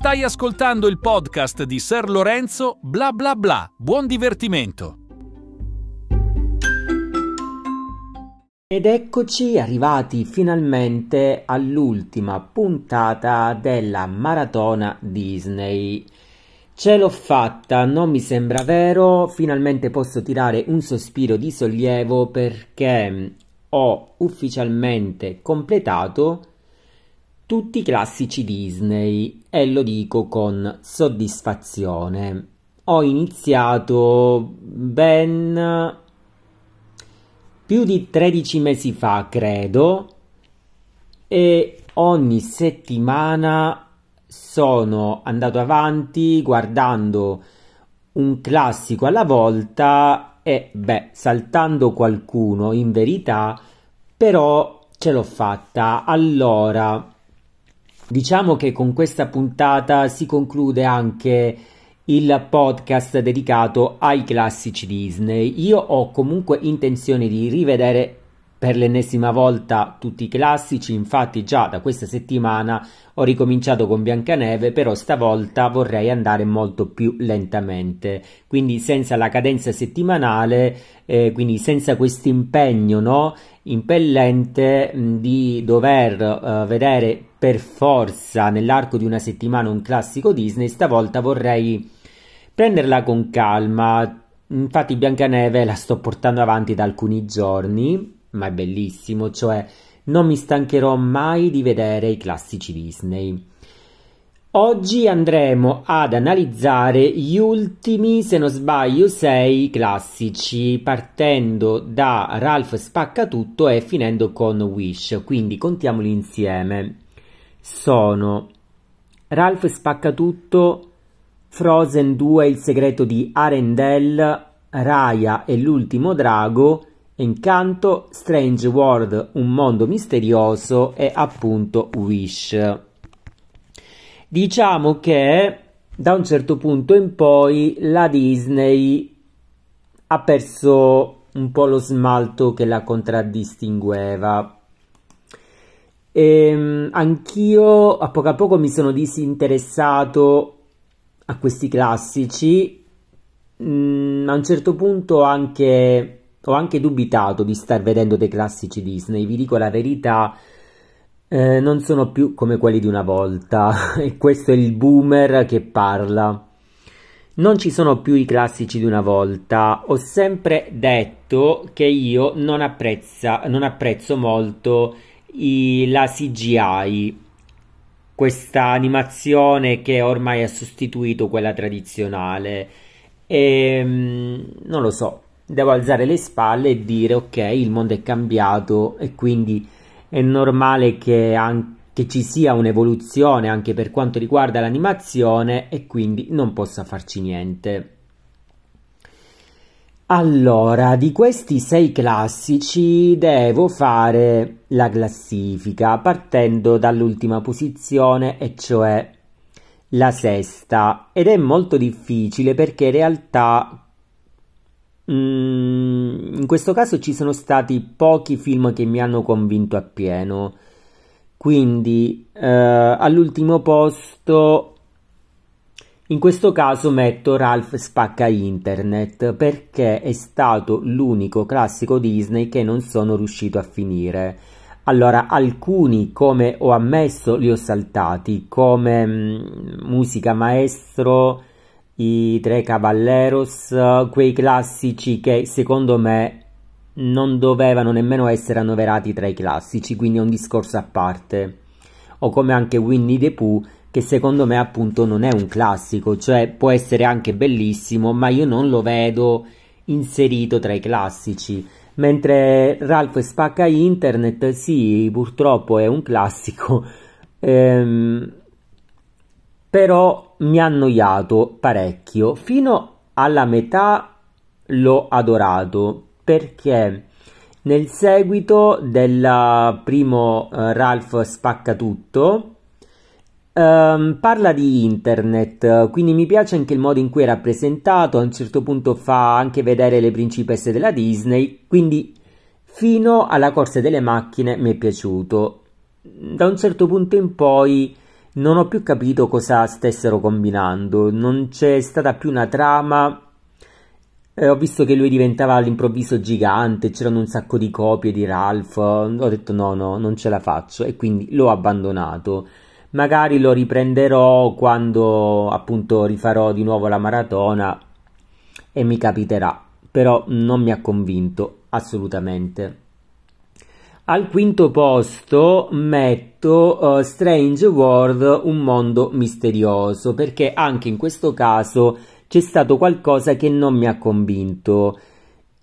Stai ascoltando il podcast di Ser Lorenzo bla bla bla. Buon divertimento. Ed eccoci arrivati finalmente all'ultima puntata della maratona Disney. Ce l'ho fatta, non mi sembra vero, finalmente posso tirare un sospiro di sollievo perché ho ufficialmente completato tutti i classici Disney e lo dico con soddisfazione. Ho iniziato ben più di 13 mesi fa, credo, e ogni settimana sono andato avanti guardando un classico alla volta e beh, saltando qualcuno in verità, però ce l'ho fatta. Allora, diciamo che con questa puntata si conclude anche il podcast dedicato ai classici Disney. Io ho comunque intenzione di rivedere per l'ennesima volta tutti i classici, infatti già da questa settimana ho ricominciato con Biancaneve, però stavolta vorrei andare molto più lentamente, quindi senza la cadenza settimanale, eh, quindi senza questo impegno no, impellente di dover uh, vedere per forza nell'arco di una settimana un classico Disney, stavolta vorrei prenderla con calma. Infatti Biancaneve la sto portando avanti da alcuni giorni ma è bellissimo, cioè non mi stancherò mai di vedere i classici Disney. Oggi andremo ad analizzare gli ultimi, se non sbaglio, sei classici, partendo da Ralph Spaccatutto e finendo con Wish, quindi contiamoli insieme. Sono Ralph Spaccatutto, Frozen 2, Il segreto di Arendelle, Raya e l'ultimo drago, Incanto, Strange World, Un mondo misterioso e appunto Wish. Diciamo che da un certo punto in poi la Disney ha perso un po' lo smalto che la contraddistingueva. E ehm, anch'io a poco a poco mi sono disinteressato a questi classici. Mm, a un certo punto anche ho anche dubitato di star vedendo dei classici Disney, vi dico la verità, eh, non sono più come quelli di una volta, e questo è il boomer che parla. Non ci sono più i classici di una volta. Ho sempre detto che io non, apprezza, non apprezzo molto i, la CGI, questa animazione che ormai ha sostituito quella tradizionale. E ehm, non lo so, devo alzare le spalle e dire ok, il mondo è cambiato e quindi è normale che, anche, che ci sia un'evoluzione anche per quanto riguarda l'animazione e quindi non possa farci niente. Allora, di questi sei classici devo fare la classifica partendo dall'ultima posizione e cioè la sesta ed è molto difficile perché in realtà Mm, in questo caso ci sono stati pochi film che mi hanno convinto appieno. Quindi eh, all'ultimo posto, in questo caso metto Ralph Spacca Internet perché è stato l'unico classico Disney che non sono riuscito a finire. Allora, alcuni, come ho ammesso, li ho saltati, come mm, musica maestro i Tre Caballeros, quei classici che secondo me non dovevano nemmeno essere annoverati tra i classici, quindi è un discorso a parte. O come anche Winnie the Pooh, che secondo me appunto non è un classico, cioè può essere anche bellissimo, ma io non lo vedo inserito tra i classici. Mentre Ralph spacca internet, sì, purtroppo è un classico, ehm, però mi ha annoiato parecchio. Fino alla metà l'ho adorato perché nel seguito del primo uh, Ralph Spaccatutto um, parla di internet, quindi mi piace anche il modo in cui è rappresentato, a un certo punto fa anche vedere le principesse della Disney, quindi fino alla corsa delle macchine mi è piaciuto. Da un certo punto in poi non ho più capito cosa stessero combinando, non c'è stata più una trama. Eh, ho visto che lui diventava all'improvviso gigante, c'erano un sacco di copie di Ralph. Ho detto no, no, non ce la faccio e quindi l'ho abbandonato. Magari lo riprenderò quando appunto rifarò di nuovo la maratona e mi capiterà, però non mi ha convinto assolutamente. Al quinto posto metto uh, Strange World, un mondo misterioso, perché anche in questo caso c'è stato qualcosa che non mi ha convinto.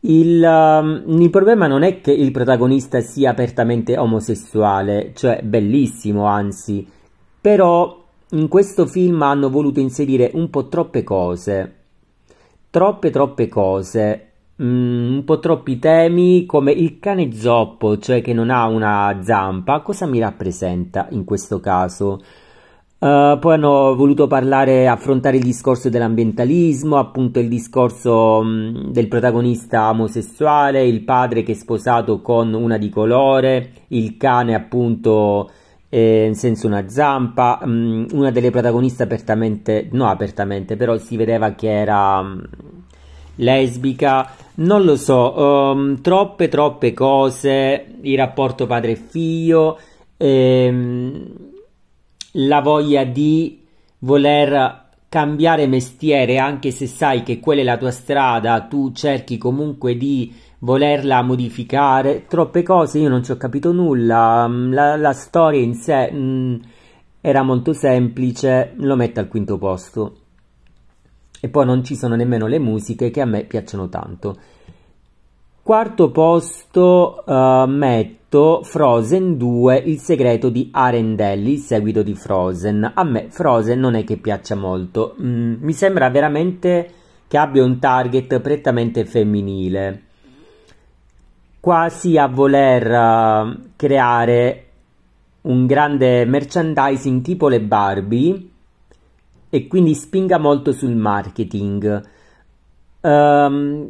Il, uh, il, problema non è che il protagonista sia apertamente omosessuale, cioè bellissimo anzi, però in questo film hanno voluto inserire un po' troppe cose, troppe troppe cose Mm, un po' troppi temi come il cane zoppo, cioè che non ha una zampa, cosa mi rappresenta in questo caso? Uh, poi hanno voluto parlare, affrontare il discorso dell'ambientalismo, appunto il discorso um, del protagonista omosessuale, il padre che è sposato con una di colore, il cane appunto eh, senza una zampa, um, una delle protagoniste apertamente, no apertamente, però si vedeva che era um, lesbica, non lo so, um, troppe troppe cose, il rapporto padre figlio, ehm, la voglia di voler cambiare mestiere anche se sai che quella è la tua strada, tu cerchi comunque di volerla modificare, troppe cose, io non ci ho capito nulla, mm, la, la storia in sé mh, mm, era molto semplice, lo metto al quinto posto e poi non ci sono nemmeno le musiche che a me piacciono tanto. Quarto posto uh, metto Frozen 2, il segreto di Arendelli, il seguito di Frozen. A me Frozen non è che piaccia molto, mm, mi sembra veramente che abbia un target prettamente femminile, quasi a voler uh, creare un grande merchandising tipo le Barbie e quindi spinga molto sul marketing. Um,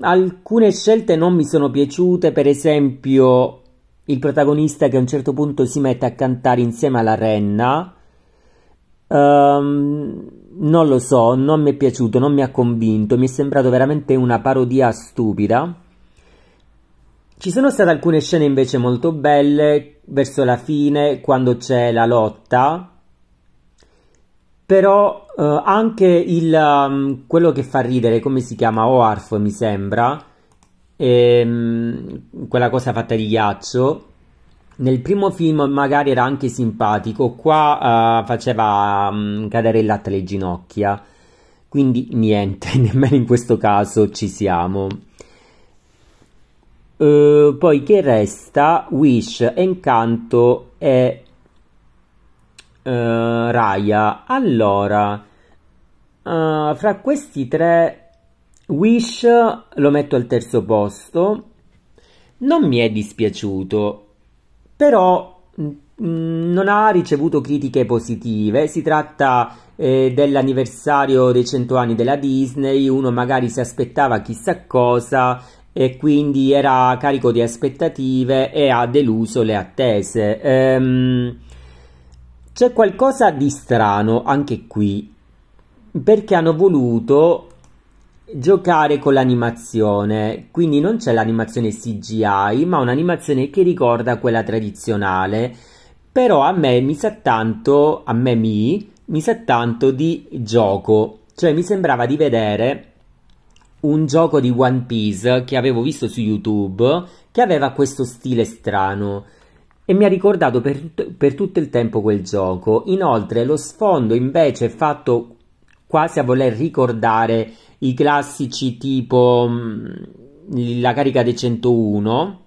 alcune scelte non mi sono piaciute, per esempio il protagonista che a un certo punto si mette a cantare insieme alla renna. Um, non lo so, non mi è piaciuto, non mi ha convinto, mi è sembrato veramente una parodia stupida. Ci sono state alcune scene invece molto belle verso la fine, quando c'è la lotta, però uh, anche il, um, quello che fa ridere, come si chiama? Oarf mi sembra, ehm, quella cosa fatta di ghiaccio, nel primo film magari era anche simpatico, qua uh, faceva um, cadere il latte alle ginocchia, quindi niente, nemmeno in questo caso ci siamo. Uh, poi che resta? Wish, Encanto e Uh, Raya, allora, uh, fra questi tre, Wish lo metto al terzo posto. Non mi è dispiaciuto, però mh, mm, non ha ricevuto critiche positive. Si tratta eh, dell'anniversario dei 100 anni della Disney. Uno magari si aspettava chissà cosa e quindi era carico di aspettative e ha deluso le attese. Ehm, c'è qualcosa di strano anche qui, perché hanno voluto giocare con l'animazione, quindi non c'è l'animazione CGI, ma un'animazione che ricorda quella tradizionale. Però a me mi sa tanto, a me mi, mi sa tanto di gioco, cioè mi sembrava di vedere un gioco di One Piece che avevo visto su YouTube che aveva questo stile strano e mi ha ricordato per, per tutto il tempo quel gioco. Inoltre lo sfondo invece è fatto quasi a voler ricordare i classici tipo mm, la carica dei 101,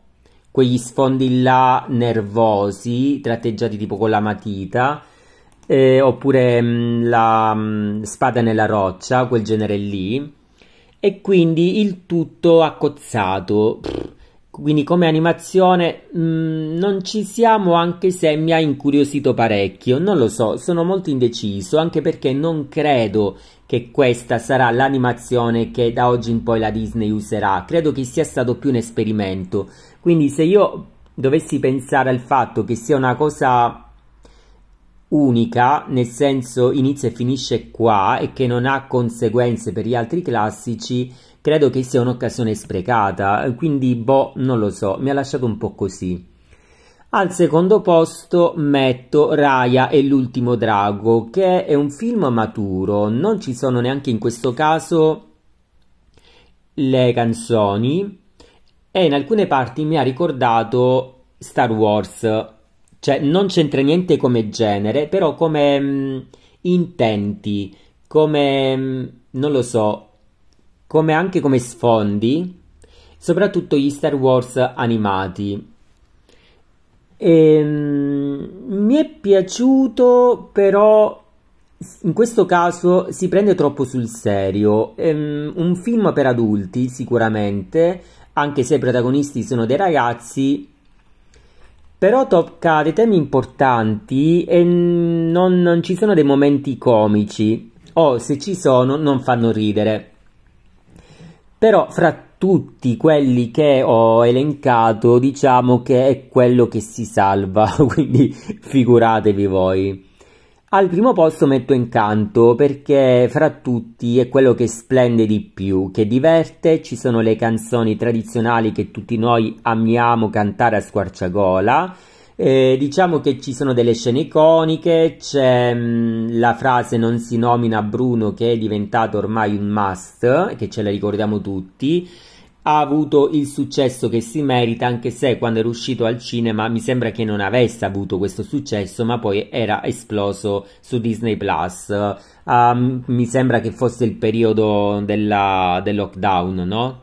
quegli sfondi là nervosi, tratteggiati tipo con la matita, eh, oppure mh, mm, la mh, mm, spada nella roccia, quel genere lì, e quindi il tutto accozzato. Pff, quindi come animazione mh, mm, non ci siamo anche se mi ha incuriosito parecchio, non lo so, sono molto indeciso anche perché non credo che questa sarà l'animazione che da oggi in poi la Disney userà, credo che sia stato più un esperimento, quindi se io dovessi pensare al fatto che sia una cosa unica, nel senso inizia e finisce qua e che non ha conseguenze per gli altri classici, credo che sia un'occasione sprecata, quindi boh, non lo so, mi ha lasciato un po' così. Al secondo posto metto Raya e l'ultimo drago, che è un film maturo, non ci sono neanche in questo caso le canzoni e in alcune parti mi ha ricordato Star Wars, cioè non c'entra niente come genere, però come mh, mm, intenti, come mh, mm, non lo so, come anche come sfondi, soprattutto gli Star Wars animati. E, ehm, mi è piaciuto, però in questo caso si prende troppo sul serio. È ehm, un film per adulti, sicuramente, anche se i protagonisti sono dei ragazzi, però tocca dei temi importanti e non, non ci sono dei momenti comici, o se ci sono non fanno ridere. Però fra tutti quelli che ho elencato, diciamo che è quello che si salva, quindi figuratevi voi. Al primo posto metto Incanto perché fra tutti è quello che splende di più, che diverte, ci sono le canzoni tradizionali che tutti noi amiamo cantare a squarciagola eh, diciamo che ci sono delle scene iconiche, c'è mh, mm, la frase non si nomina Bruno che è diventato ormai un must, che ce la ricordiamo tutti, ha avuto il successo che si merita, anche se quando era uscito al cinema mi sembra che non avesse avuto questo successo, ma poi era esploso su Disney Plus. Um, mi sembra che fosse il periodo della, del lockdown, no?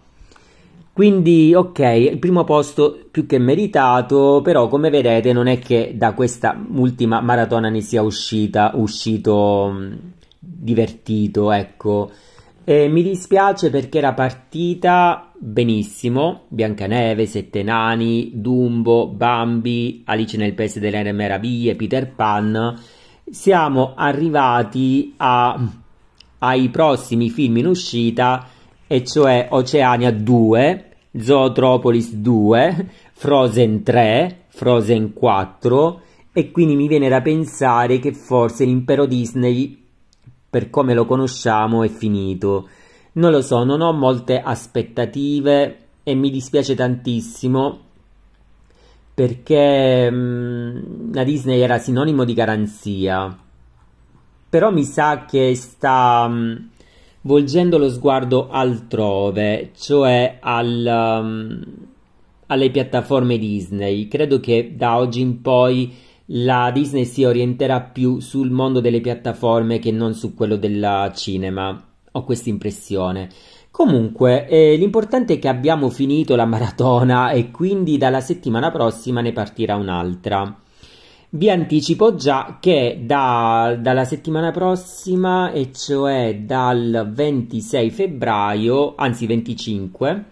Quindi, ok, il primo posto più che meritato, però come vedete non è che da questa ultima maratona ne sia uscita, uscito mh, divertito, ecco. E mi dispiace perché era partita benissimo, Biancaneve, Sette Nani, Dumbo, Bambi, Alice nel Paese delle Meraviglie, Peter Pan. Siamo arrivati a, ai prossimi film in uscita e cioè Oceania 2, Zootropolis 2, Frozen 3, Frozen 4 e quindi mi viene da pensare che forse l'impero Disney per come lo conosciamo è finito. Non lo so, non ho molte aspettative e mi dispiace tantissimo perché mh, mm, la Disney era sinonimo di garanzia. Però mi sa che sta mh, mm, volgendo lo sguardo altrove, cioè al, um, alle piattaforme Disney. Credo che da oggi in poi la Disney si orienterà più sul mondo delle piattaforme che non su quello del cinema. Ho questa impressione. Comunque, eh, l'importante è che abbiamo finito la maratona e quindi dalla settimana prossima ne partirà un'altra. Vi anticipo già che da, dalla settimana prossima, e cioè dal 26 febbraio, anzi 25,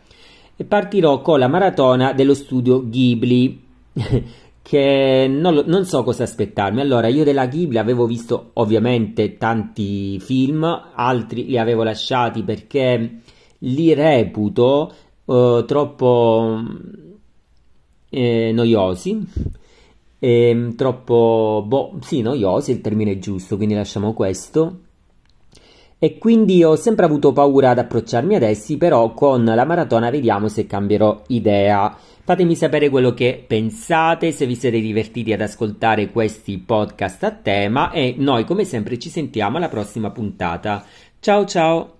partirò con la maratona dello studio Ghibli. che non, non, so cosa aspettarmi. Allora, io della Ghibli avevo visto ovviamente tanti film, altri li avevo lasciati perché li reputo uh, troppo eh, noiosi e, ehm, troppo, boh, sì, noiosi, il termine giusto, quindi lasciamo questo. E quindi ho sempre avuto paura ad approcciarmi ad essi, però con la maratona vediamo se cambierò idea. Fatemi sapere quello che pensate, se vi siete divertiti ad ascoltare questi podcast a tema e noi come sempre ci sentiamo alla prossima puntata. Ciao ciao!